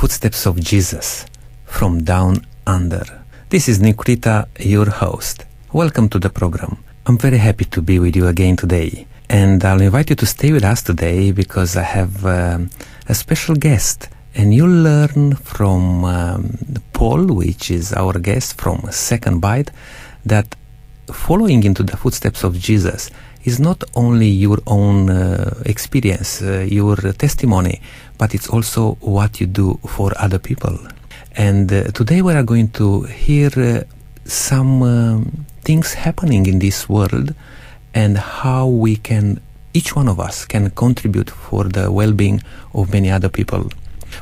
footsteps of Jesus from down under. This is Nikrita, your host. Welcome to the program. I'm very happy to be with you again today. And I'll invite you to stay with us today because I have um, a special guest. And you'll learn from um, Paul, which is our guest from Second Bite, that following into the footsteps of Jesus is not only your own uh, experience, uh, your testimony, but it's also what you do for other people. And uh, today we are going to hear uh, some um, things happening in this world and how we can, each one of us, can contribute for the well-being of many other people.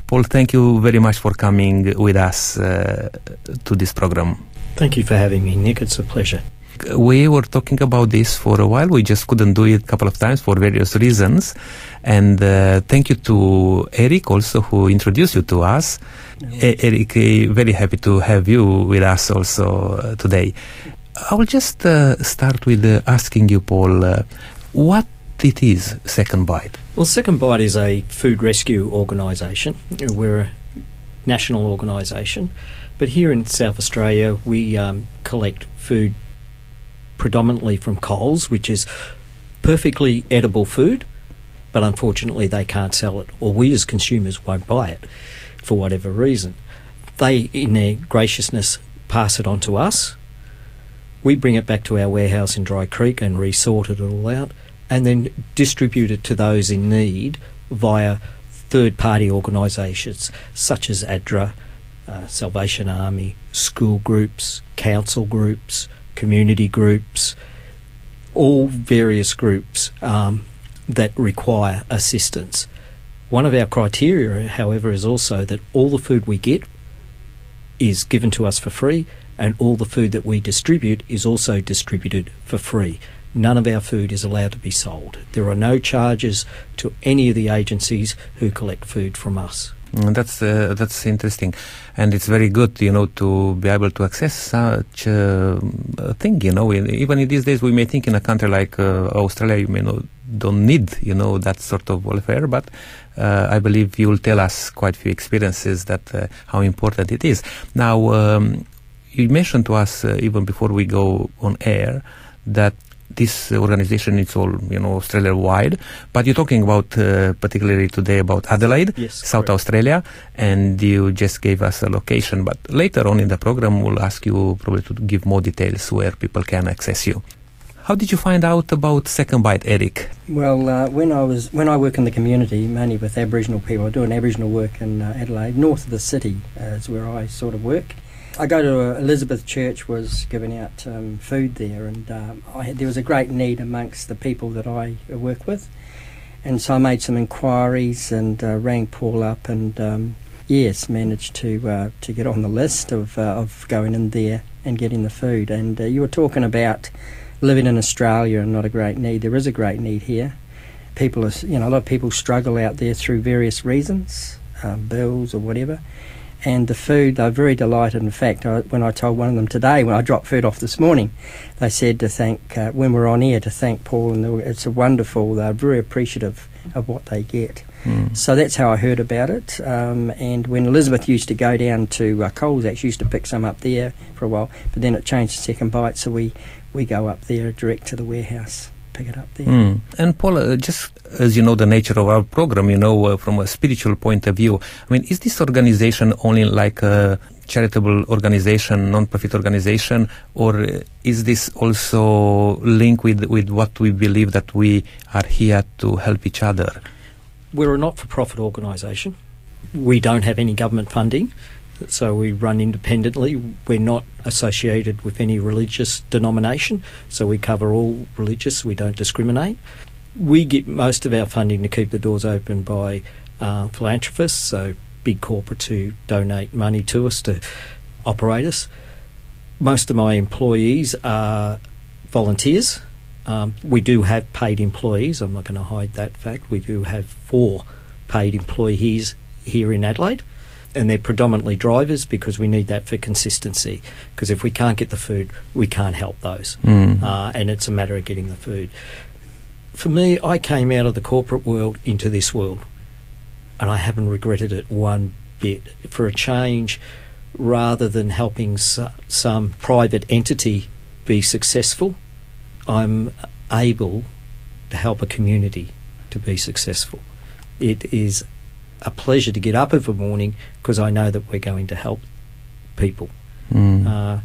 Paul, thank you very much for coming with us uh, to this program. Thank you for having me, Nick. It's a pleasure we were talking about this for a while. We just couldn't do it a couple of times for various reasons. And uh, thank you to Eric also who introduced you to us. No. Eric, very happy to have you with us also uh, today. I will just uh, start with uh, asking you, Paul, uh, what it is Second Bite. Well, Second Bite is a food rescue organisation. We're a national organisation, but here in South Australia, we um, collect food predominantly from Coles, which is perfectly edible food, but unfortunately they can't sell it, or we as consumers won't buy it for whatever reason. They, in their graciousness, pass it on to us. We bring it back to our warehouse in Dry Creek and resort it all out, and then distribute it to those in need via third party organisations such as ADRA, uh, Salvation Army, school groups, council groups, community groups, all various groups um, that require assistance. One of our criteria, however, is also that all the food we get is given to us for free, and all the food that we distribute is also distributed for free. None of our food is allowed to be sold. There are no charges to any of the agencies who collect food from us. That's uh, that's interesting, and it's very good, you know, to be able to access such uh, a thing. You know, even in these days, we may think in a country like uh, Australia, you may not don't need, you know, that sort of welfare, but uh, I believe you will tell us quite a few experiences that uh, how important it is. Now, um, you mentioned to us uh, even before we go on air that this organization is all you know Australia wide, but you're talking about uh, particularly today about Adelaide, yes, South correct. Australia, and you just gave us a location. But later on in the program, we'll ask you probably to give more details where people can access you. How did you find out about Second Bite, Eric? Well, uh, when I was when I work in the community, mainly with Aboriginal people, I do an Aboriginal work in uh, Adelaide, north of the city, uh, is where I sort of work. I go to Elizabeth Church was giving out um, food there, and um, had, there was a great need amongst the people that I work with, and so I made some inquiries and uh, rang Paul up, and um, yes, managed to uh, to get on the list of uh, of going in there and getting the food. And uh, you were talking about living in Australia and not a great need. There is a great need here. People are, you know, a lot of people struggle out there through various reasons, um, bills or whatever and the food, they're very delighted. In fact, I, when I told one of them today, when I dropped food off this morning, they said to thank, uh, when we're on air, to thank Paul, and it's a wonderful, they're very appreciative of what they get. Mm. So that's how I heard about it. Um, and when Elizabeth used to go down to uh, Coles, actually used to pick some up there for a while, but then it changed to Second Bite, so we, we go up there direct to the warehouse pick it up there. Mm. And Paul, uh, just as you know the nature of our program, you know, uh, from a spiritual point of view, I mean, is this organization only like a charitable organization, non-profit organization, or is this also linked with, with what we believe that we are here to help each other? We're a not-for-profit organisation. We don't have any government funding. So we run independently. We're not associated with any religious denomination, so we cover all religious. We don't discriminate. We get most of our funding to keep the doors open by uh, philanthropists, so big corporates who donate money to us to operate us. Most of my employees are volunteers. Um, we do have paid employees. I'm not going to hide that fact. We do have four paid employees here in Adelaide and they're predominantly drivers because we need that for consistency. Because if we can't get the food, we can't help those, mm. uh, and it's a matter of getting the food. For me, I came out of the corporate world into this world, and I haven't regretted it one bit for a change rather than helping so, some private entity be successful. I'm able to help a community to be successful. It is a pleasure to get up every morning because I know that we're going to help people. Mm. Uh,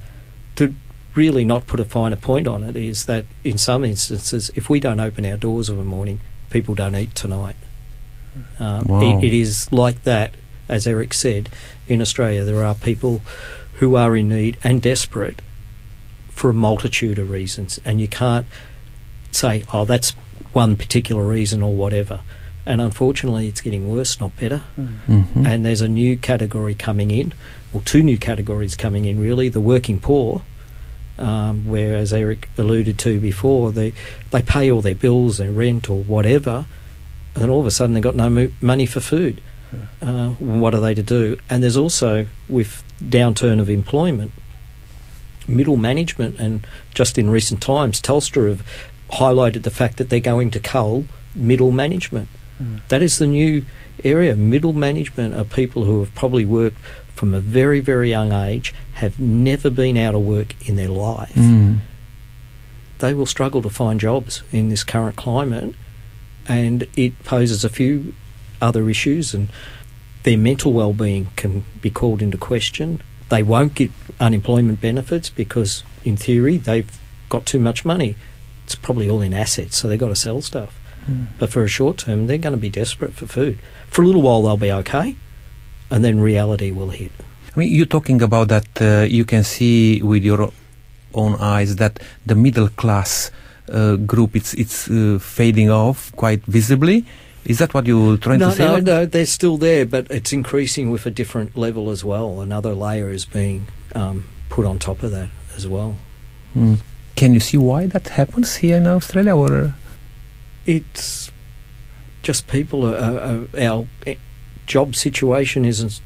to really not put a finer point on it is that in some instances, if we don't open our doors of a morning, people don't eat tonight. Um, Wow. it, it is like that, as Eric said. In Australia, there are people who are in need and desperate for a multitude of reasons, and you can't say, "Oh, that's one particular reason" or whatever. And unfortunately, it's getting worse, not better Mhm. and there's a new category coming in, or two new categories coming in really the working poor, um, where, as Eric alluded to before, they, they pay all their bills, their rent, or whatever, and then all of a sudden they've got no mo- money for food. Uh, what are they to do? And there's also, with downturn of employment, middle management, and just in recent times, Telstra have highlighted the fact that they're going to cull middle management. Mm. That is the new area. Middle management are people who have probably worked from a very, very young age, have never been out of work in their life. Mm. They will struggle to find jobs in this current climate, and it poses a few other issues, and their mental well-being can be called into question. They won't get unemployment benefits because, in theory, they've got too much money. It's probably all in assets, so they've got to sell stuff. Mm. But for a short term, they're going to be desperate for food. For a little while, they'll be okay, and then reality will hit. I mean, you're talking about that uh, you can see with your own eyes that the middle class uh, group it's it's uh, fading off quite visibly. Is that what you're trying no, to say? no, no, they're still there, but it's increasing with a different level as well. Another layer is being um, put on top of that as well. Mm. Can you see why that happens here in Australia? Or It's just people. Are, are, are- our eh, job situation isn't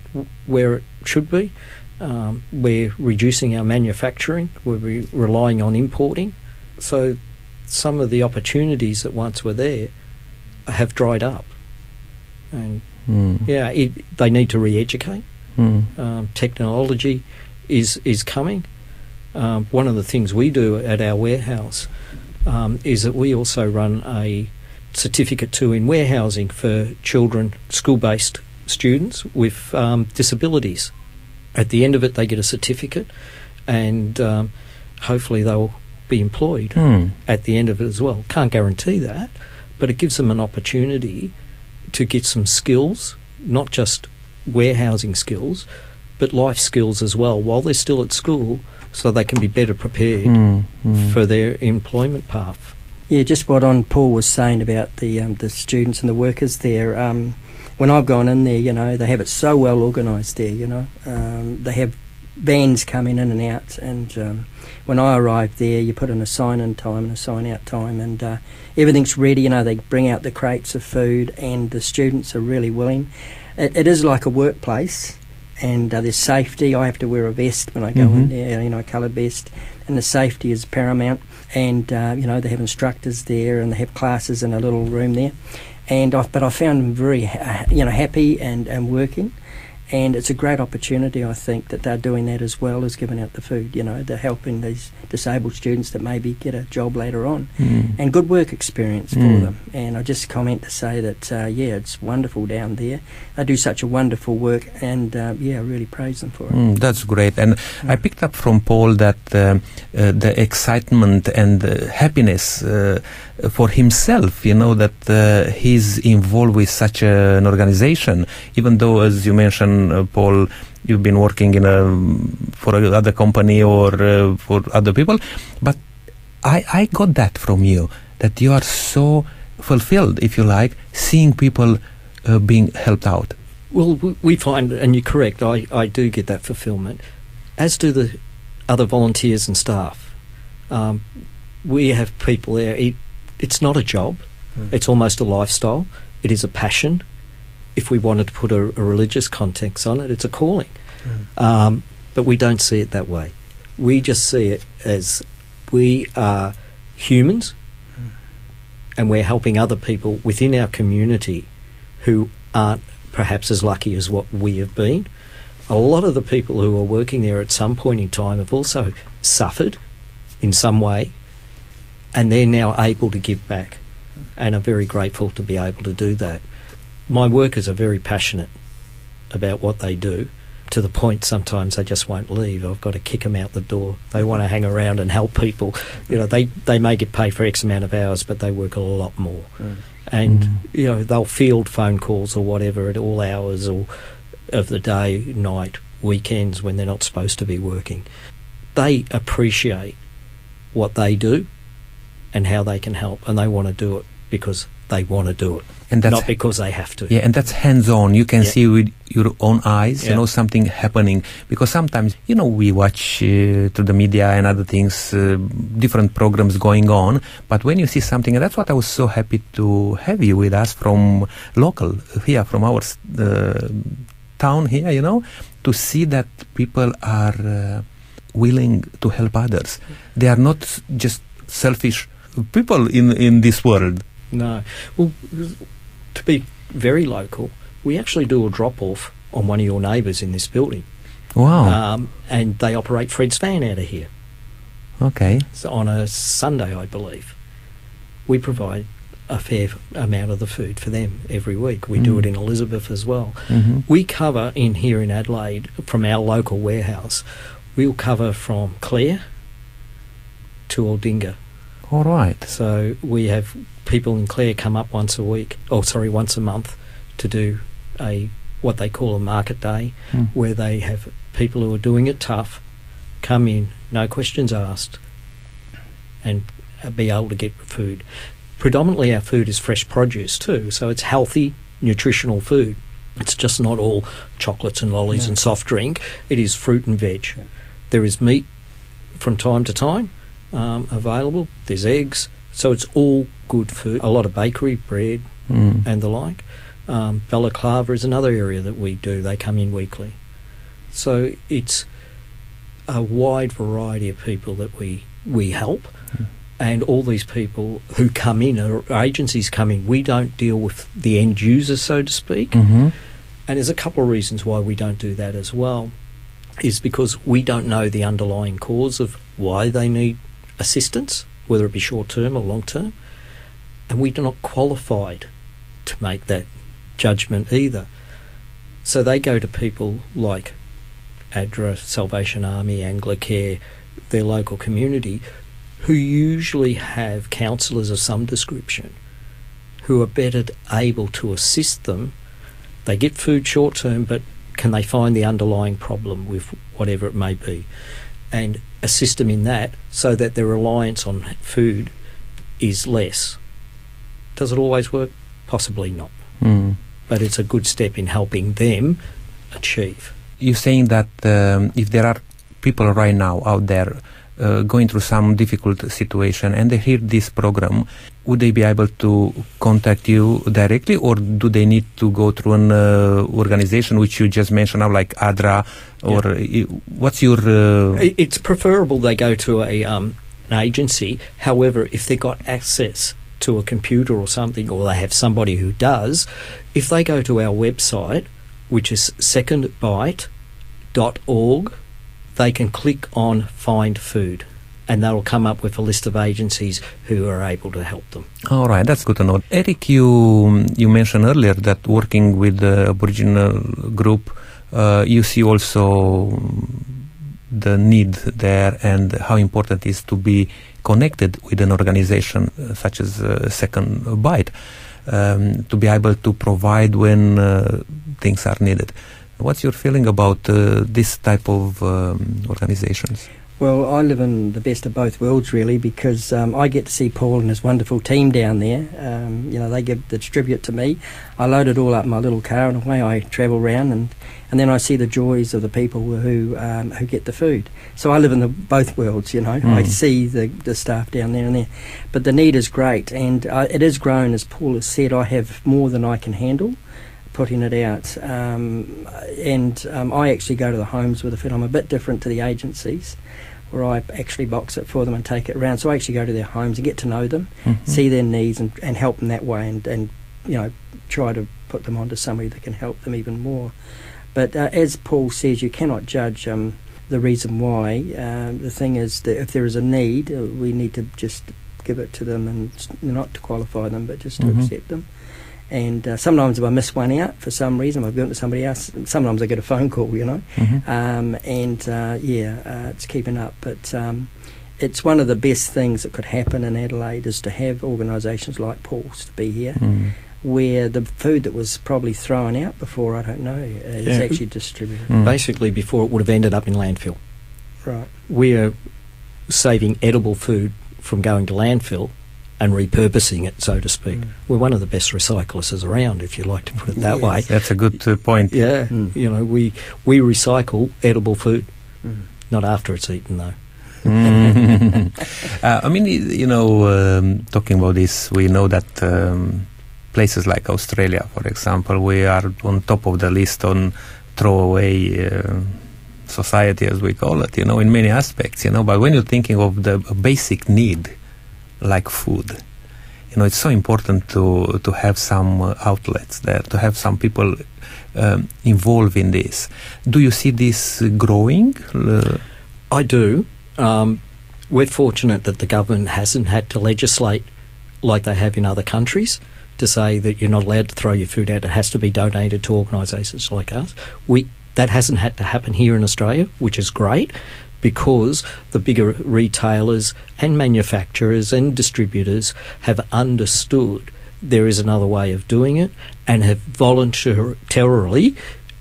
where it should be. Um, we're reducing our manufacturing. We're re- relying on importing. So some of the opportunities that once were there have dried up. And Mm. yeah, it, they need to re-educate. Mm. um, technology is is coming. Um, one of the things we do at our warehouse um, is that we also run a certificate two in warehousing for children, school-based students with um, disabilities. At the end of it, they get a certificate, and um, hopefully they'll be employed Mm. at the end of it as well. Can't guarantee that, but it gives them an opportunity to get some skills, not just warehousing skills, but life skills as well while they're still at school so they can be better prepared Mm. Mm. for their employment path. Yeah, just what on Paul was saying about the um, the students and the workers there. Um, when I've gone in there, you know, they have it so well organised there. You know, um, they have vans coming in and out, and um, when I arrived there, you put in a sign-in time and a sign-out time, and uh, everything's ready. You know, they bring out the crates of food, and the students are really willing. It, it is like a workplace, and uh, there's safety. I have to wear a vest when I go in Mhm. there, you know, a coloured vest, and the safety is paramount. And uh, you know, they have instructors there, and they have classes in a little room there. And I, but I found them very, you know, happy and, and working. And it's a great opportunity, I think, that they're doing that as well as giving out the food. You know, they're helping these disabled students that maybe get a job later on Mm. and good work experience for Mm. them. And I just comment to say that, uh, yeah, it's wonderful down there. They do such a wonderful work, and uh, yeah, I really praise them for it. Mm, that's great. And I picked up from Paul that um, uh, the excitement and uh, happiness uh, for himself, you know, that uh, he's involved with such a, an organization, even though, as you mentioned, uh, Paul, you've been working in a, for other company or uh, for other people. But I, I got that from you, that you are so fulfilled, if you like, seeing people uh, being helped out. Well, we- we find, and you're correct, I, I do get that fulfillment, as do the other volunteers and staff. Um, we have people there. It, it's not a job, Mm. it's almost a lifestyle. It is a passion. If we wanted to put a, a religious context on it, it's a calling. Um, but we don't see it that way. We just see it as we are humans and we're helping other people within our community who aren't perhaps as lucky as what we have been. A lot of the people who are working there at some point in time have also suffered in some way, and they're now able to give back, and are very grateful to be able to do that. My workers are very passionate about what they do, to the point sometimes they just won't leave. I've got to kick them out the door. They want to hang around and help people. You know, they, they may get paid for X amount of hours, but they work a lot more. And, Mm. you know, they'll field phone calls or whatever at all hours or of the day, night, weekends when they're not supposed to be working. They appreciate what they do and how they can help, and they want to do it because they want to do it, And that's not because I have to. Yeah, and that's hands-on. You can Yeah. see with your own eyes, you know, something happening. Because sometimes, you know, we watch uh, through the media and other things, uh, different programs going on. But when you see something, and that's what I was so happy to have you with us from local here, from our uh, town here, you know, to see that people are uh, willing to help others. They are not just selfish people in in this world. No. Well, to be very local, we actually do a drop off on one of your neighbours in this building. Wow. Um, and they operate Fred's Van out of here. okay. So on a Sunday, I believe. We provide a fair amount of the food for them every week. We do Mm. it in Elizabeth as well. hmm We cover in here in Adelaide from our local warehouse. We'll cover from Clare to Aldinga. All right. So we have people in Clare come up once a week, or sorry, once a month, to do a what they call a market day, Mm. where they have people who are doing it tough come in, no questions asked, and be able to get food. Predominantly, our food is fresh produce too, so it's healthy, nutritional food. It's just not all chocolates and lollies No. and soft drink. It is fruit and veg. Yeah. There is meat from time to time um, available. There's eggs, so it's all good food. A lot of bakery, bread, Mm. and the like. Um, Balaklava is another area that we do. They come in weekly, so it's a wide variety of people that we we help, Mm. and all these people who come in are agencies come in. We don't deal with the end user, so to speak. Mhm. And there's a couple of reasons why we don't do that as well. Is because we don't know the underlying cause of why they need assistance, whether it be short term or long term, and we're not qualified to make that judgment either. So they go to people like ADRA, Salvation Army, Anglicare, their local community, who usually have counsellors of some description who are better able to assist them they get food short term, but can they find the underlying problem with whatever it may be and assist them in that so that their reliance on food is less? Does it always work? Possibly not. Mm. But it's a good step in helping them achieve. You're saying that um, if there are people right now out there uh, going through some difficult situation and they hear this program, would they be able to contact you directly, or do they need to go through an uh, organization which you just mentioned, now, like ADRA, or uh, what's your? Uh, It's preferable they go to a um, an agency. However, if they've got access to a computer or something, or they have somebody who does, if they go to our website, which is secondbite.org, they can click on Find Food, and that'll come up with a list of agencies who are able to help them. All right, that's good to know. Eric, you you mentioned earlier that working with the Aboriginal group, uh, you see also the need there and how important it is to be connected with an organization uh, such as uh, Second Bite um, to be able to provide when uh, things are needed. What's your feeling about this type of um, organizations? Well, I live in the best of both worlds, really, because um, I get to see Paul and his wonderful team down there. Um, you know, they give the distribute to me. I load it all up in my little car, and away I travel round, and, and then I see the joys of the people who um, who get the food. So I live in the both worlds. You know, I Mm. see the the staff down there and there, but the need is great, and uh, it is grown. As Paul has said, I have more than I can handle. Putting it out, um, and um, I actually go to the homes with the food. I'm a bit different to the agencies where I actually box it for them and take it around. So I actually go to their homes and get to know them, Mhm. see their needs, and, and help them that way, and, and you know, try to put them onto somebody that can help them even more. But uh, as Paul says, you cannot judge um, the reason why. Um, the thing is that if there is a need, uh, we need to just give it to them and not to qualify them, but just to Mhm. accept them. And uh, sometimes if I miss one out for some reason, I've given it to somebody else. Sometimes I get a phone call, you know. Mhm. Um, and uh, yeah, uh, it's keeping up. But um, it's one of the best things that could happen in Adelaide is to have organisations like Paul's to be here, Mm. where the food that was probably thrown out before, I don't know, is Yeah. actually distributed. Mm. Basically, before it would have ended up in landfill. Right. We're saving edible food from going to landfill and repurposing it, so to speak. Mm. We're one of the best recyclers around, if you like to put it that Yes. way. That's a good uh, point. Yeah, Mm. you know, we we recycle edible food, Mm. not after it's eaten though. Mm. uh, I mean, you know, um, talking about this, we know that um, places like Australia, for example, we are on top of the list on throwaway uh, society, as we call it, you know, in many aspects, you know. But when you're thinking of the basic need, like food, you know, it's so important to to have some uh, outlets there, to have some people um, involved in this. Do you see this growing? I do. Um, we're fortunate that the government hasn't had to legislate like they have in other countries to say that you're not allowed to throw your food out. It has to be donated to organisations like us. We that hasn't had to happen here in Australia, which is great because the bigger retailers and manufacturers and distributors have understood there is another way of doing it and have voluntarily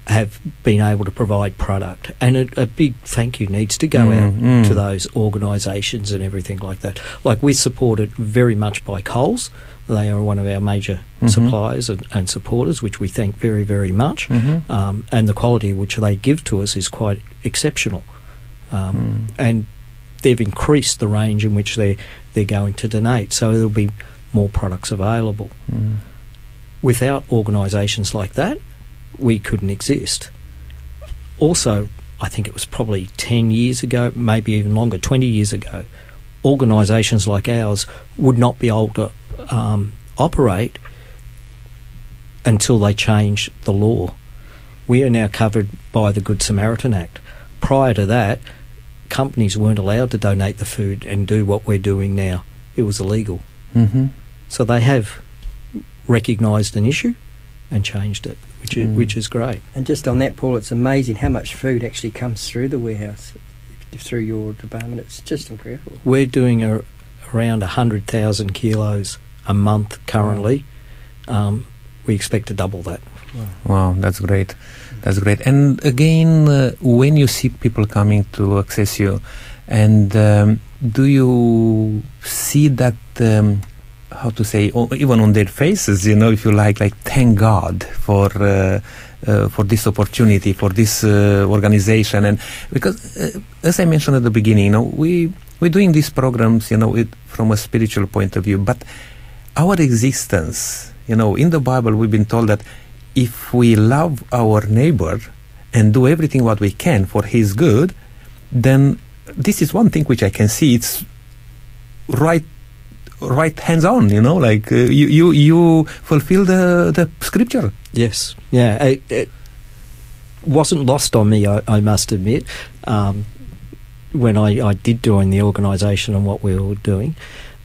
have been able to provide product. And a, a big thank you needs to go Mm, out mm. to those organisations and everything like that. Like we're supported very much by Coles. They are one of our major Mhm. suppliers and, and supporters, which we thank very, very much. mhm. Um, and the quality which they give to us is quite exceptional. Um, Mm. And they've increased the range in which they're, they're going to donate. So there'll be more products available. Mm. Without organisations like that, we couldn't exist. Also, I think it was probably 10 years ago, maybe even longer, 20 years ago, organisations like ours would not be able to um, operate until they changed the law. We are now covered by the Good Samaritan Act. Prior to that, companies weren't allowed to donate the food and do what we're doing now. It was illegal. Mhm. So they have recognised an issue and changed it, which is, Mm. which is great. And just on that, Paul, it's amazing how much food actually comes through the warehouse, through your department. It's just incredible. We're doing a, around 100,000 kilos a month currently. Um, we expect to double that. Wow, that's great. That's great. And again, uh, when you see people coming to access you, and um, do you see that, um, how to say, even on their faces, you know, if you like, like thank God for uh, uh, for this opportunity, for this uh, organization, and because uh, as I mentioned at the beginning, you know, we we're doing these programs, you know, it, from a spiritual point of view, but our existence, you know, in the Bible, we've been told that if we love our neighbor and do everything what we can for his good, then this is one thing which I can see. It's right, right hands on. You know, like uh, you you you fulfill the the scripture. Yes. Yeah. It, it wasn't lost on me, I, I must admit, um, when I, I did join the organisation and what we were doing.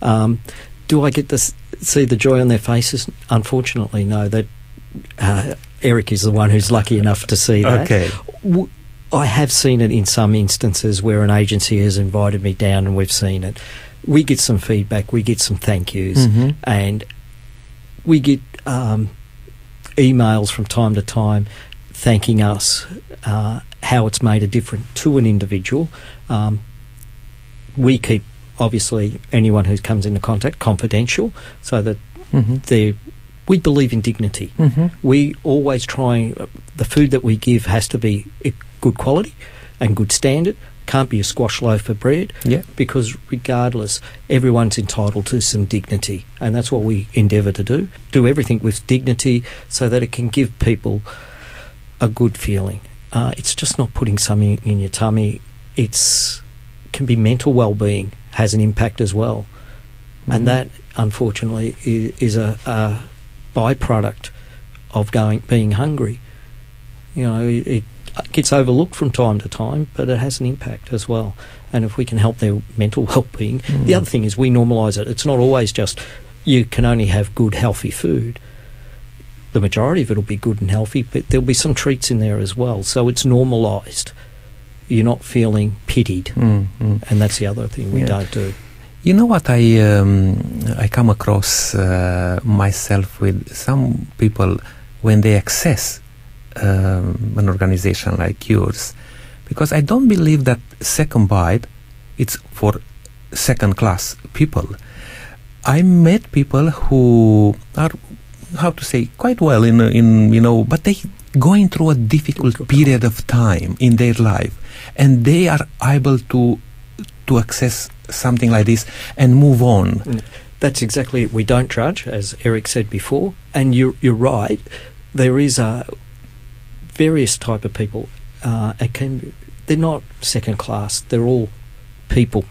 Um, do I get to see the joy on their faces? Unfortunately, no. That uh, Eric is the one who's lucky enough to see that. Okay. W- I have seen it in some instances where an agency has invited me down and we've seen it. We get some feedback, we get some thank yous, Mhm. and we get um, emails from time to time thanking us uh, how it's made a difference to an individual. Um, we keep obviously anyone who comes into contact confidential so that Mm-hmm. they we believe in dignity Mm-hmm. we always try the food that we give has to be good quality and good standard can't be a squash loaf of bread Yeah. because regardless everyone's entitled to some dignity and that's what we endeavour to do do everything with dignity so that it can give people a good feeling uh, it's just not putting something in your tummy it's can be mental well-being has an impact as well Mhm. and that unfortunately is, is a, a byproduct of going being hungry. You know, it, it gets overlooked from time to time, but it has an impact as well. And if we can help their mental well-being, Mm. the other thing is we normalise it. It's not always just you can only have good, healthy food. The majority of it will be good and healthy, but there'll be some treats in there as well. So it's normalised. You're not feeling pitied, Mm, mm. and that's the other thing we Yeah. don't do. You know what? I um, I come across uh, myself with some people when they access um, an organization like yours, because I don't believe that second bite it's for second class people. I met people who are how to say quite well in in you know, but they going through a difficult Difficult period of time in their life, and they are able to to access something like this and move on. That's exactly it. We don't judge, as Eric said before, and you're you're right. There is a various type of people. Uh, it can they're not second class. They're all people.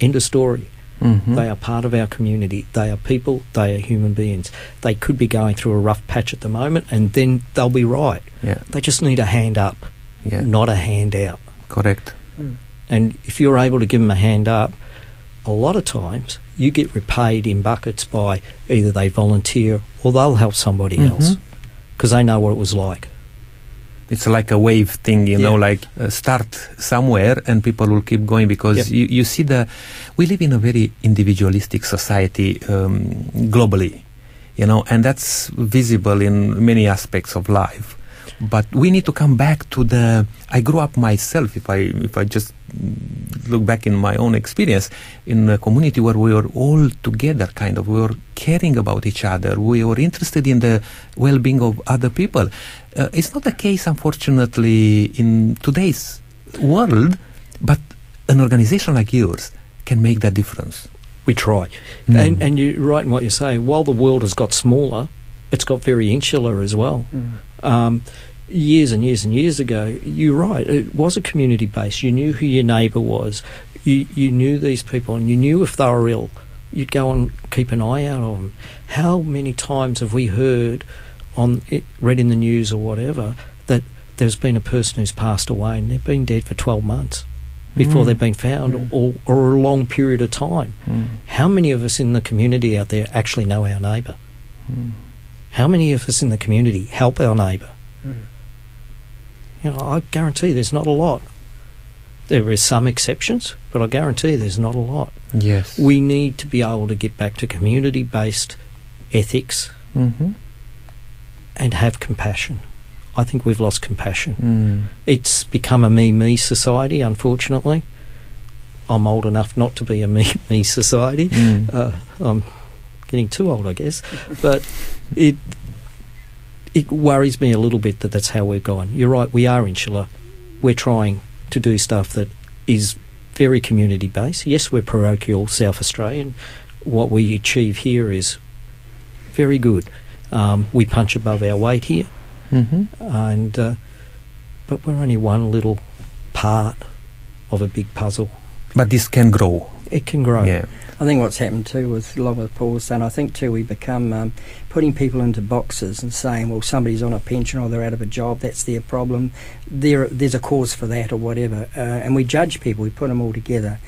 End of story. Mhm. They are part of our community. They are people. They are human beings. They could be going through a rough patch at the moment, and then they'll be right. yeah, They just need a hand up, yeah, not a hand out. correct. And if you're able to give them a hand up, a lot of times you get repaid in buckets by either they volunteer or they'll help somebody Mhm. else because they know what it was like. It's like a wave thing, you know, like uh, start somewhere and people will keep going because Yep. you, you see the, we live in a very individualistic society um, globally, you know, and that's visible in many aspects of life. But we need to come back to the. I grew up myself. If I if I just look back in my own experience in a community where we were all together, kind of, we were caring about each other. We were interested in the well-being of other people. Uh, it's not the case, unfortunately, in today's world. But an organization like yours can make that difference. We try. Mm. And, and you're right in what you say. While the world has got smaller, it's got very insular as well. Um, years and years and years ago, you're right, it was a community base. You knew who your neighbour was. You, you knew these people and you knew if they were ill. You'd go and keep an eye out on them. How many times have we heard on it, read in the news or whatever that there's been a person who's passed away and they've been dead for 12 months before Mm. they've been found Mm. or, or a long period of time. Mm. How many of us in the community out there actually know our neighbour? Mm. How many of us in the community help our neighbour? You know, I guarantee there's not a lot. There are some exceptions, but I guarantee there's not a lot. Yes. We need to be able to get back to community based ethics Mm-hmm. and have compassion. I think we've lost compassion. Mm. It's become a me me society, unfortunately. I'm old enough not to be a me me society. Mm. Uh, I'm getting too old, I guess. But it it worries me a little bit that that's how we've gone. You're right, we are insular. We're trying to do stuff that is very community based. Yes, we're parochial South Australian. What we achieve here is very good. Um, we punch above our weight here, Mm-hmm. and uh, but we're only one little part of a big puzzle. But this can grow. It can grow. Yeah. I think what's happened too with a along with Paul's saying, I think too we become um, putting people into boxes and saying, well, somebody's on a pension or they're out of a job, that's their problem. There, there's a cause for that or whatever, uh, and we judge people. We put them all together,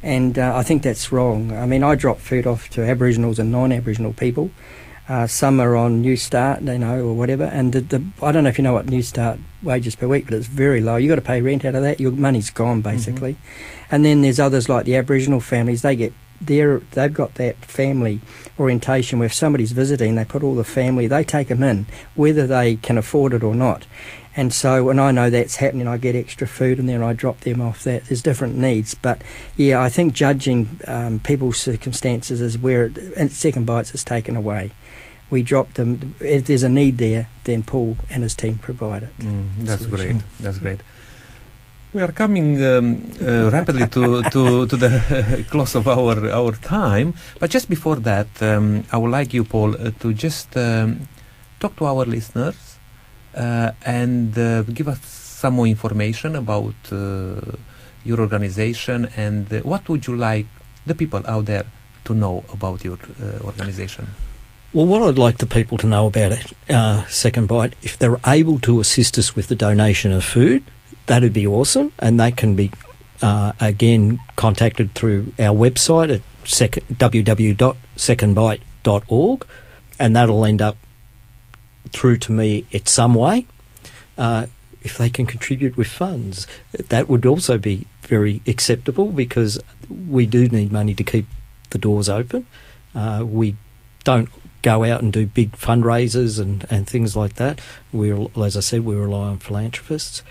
and uh, I think that's wrong. I mean, I drop food off to Aboriginals and non-Aboriginal people. Uh, some are on New Start, you know, or whatever. And the, the I don't know if you know what New Start wages per week, but it's very low. You've got to pay rent out of that. Your money's gone basically. And then there's others like the Aboriginal families. They get they're, they've got that family orientation where if somebody's visiting, they put all the family, they take them in, whether they can afford it or not. And so when I know that's happening, I get extra food and then I drop them off that. There's different needs. But yeah, I think judging um, people's circumstances is where it, and second bites is taken away. We drop them. If there's a need there, then Paul and his team provide it. Mm, that's great. That's great. We are coming um, uh, rapidly to, to, to the close of our our time, but just before that, um, I would like you, Paul, uh, to just um, talk to our listeners uh, and uh, give us some more information about uh, your organization and what would you like the people out there to know about your organization. Well, what I'd like the people to know about it, Second Bite, if they're able to assist us with the donation of food, that'd be awesome, and they can be uh, again contacted through our website at sec- www.secondbite.org, and that'll end up through to me in some way. Uh, if they can contribute with funds, that would also be very acceptable because we do need money to keep the doors open. Uh, we don't go out and do big fundraisers and, and things like that. We, as I said, we rely on philanthropists.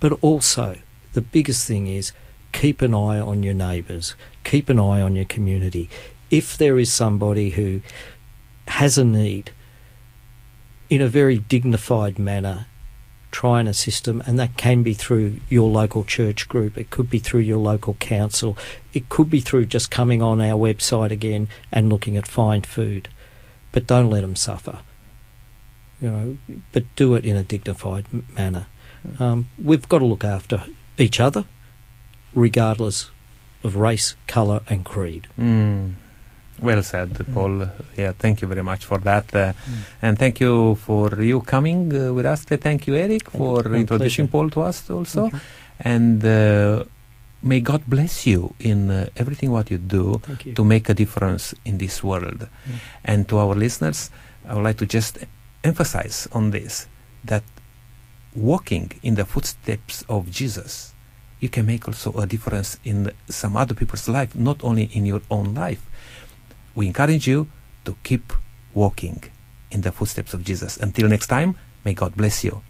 But also, the biggest thing is keep an eye on your neighbours, keep an eye on your community. If there is somebody who has a need, in a very dignified manner, try and assist them, and that can be through your local church group, it could be through your local council, it could be through just coming on our website again and looking at Find Food. But don't let them suffer. You know, but do it in a dignified manner. Um, we've got to look after each other, regardless of race, colour, and creed. Mm. Well said, mm. Paul. Yeah, thank you very much for that, uh, mm. and thank you for you coming uh, with us. Thank you, Eric, for introducing Paul to us also, and uh, may God bless you in uh, everything what you do you. to make a difference in this world. Mm. And to our listeners, I would like to just emphasize on this that walking in the footsteps of Jesus, you can make also a difference in some other people's life, not only in your own life. We encourage you to keep walking in the footsteps of Jesus. Until next time, may God bless you.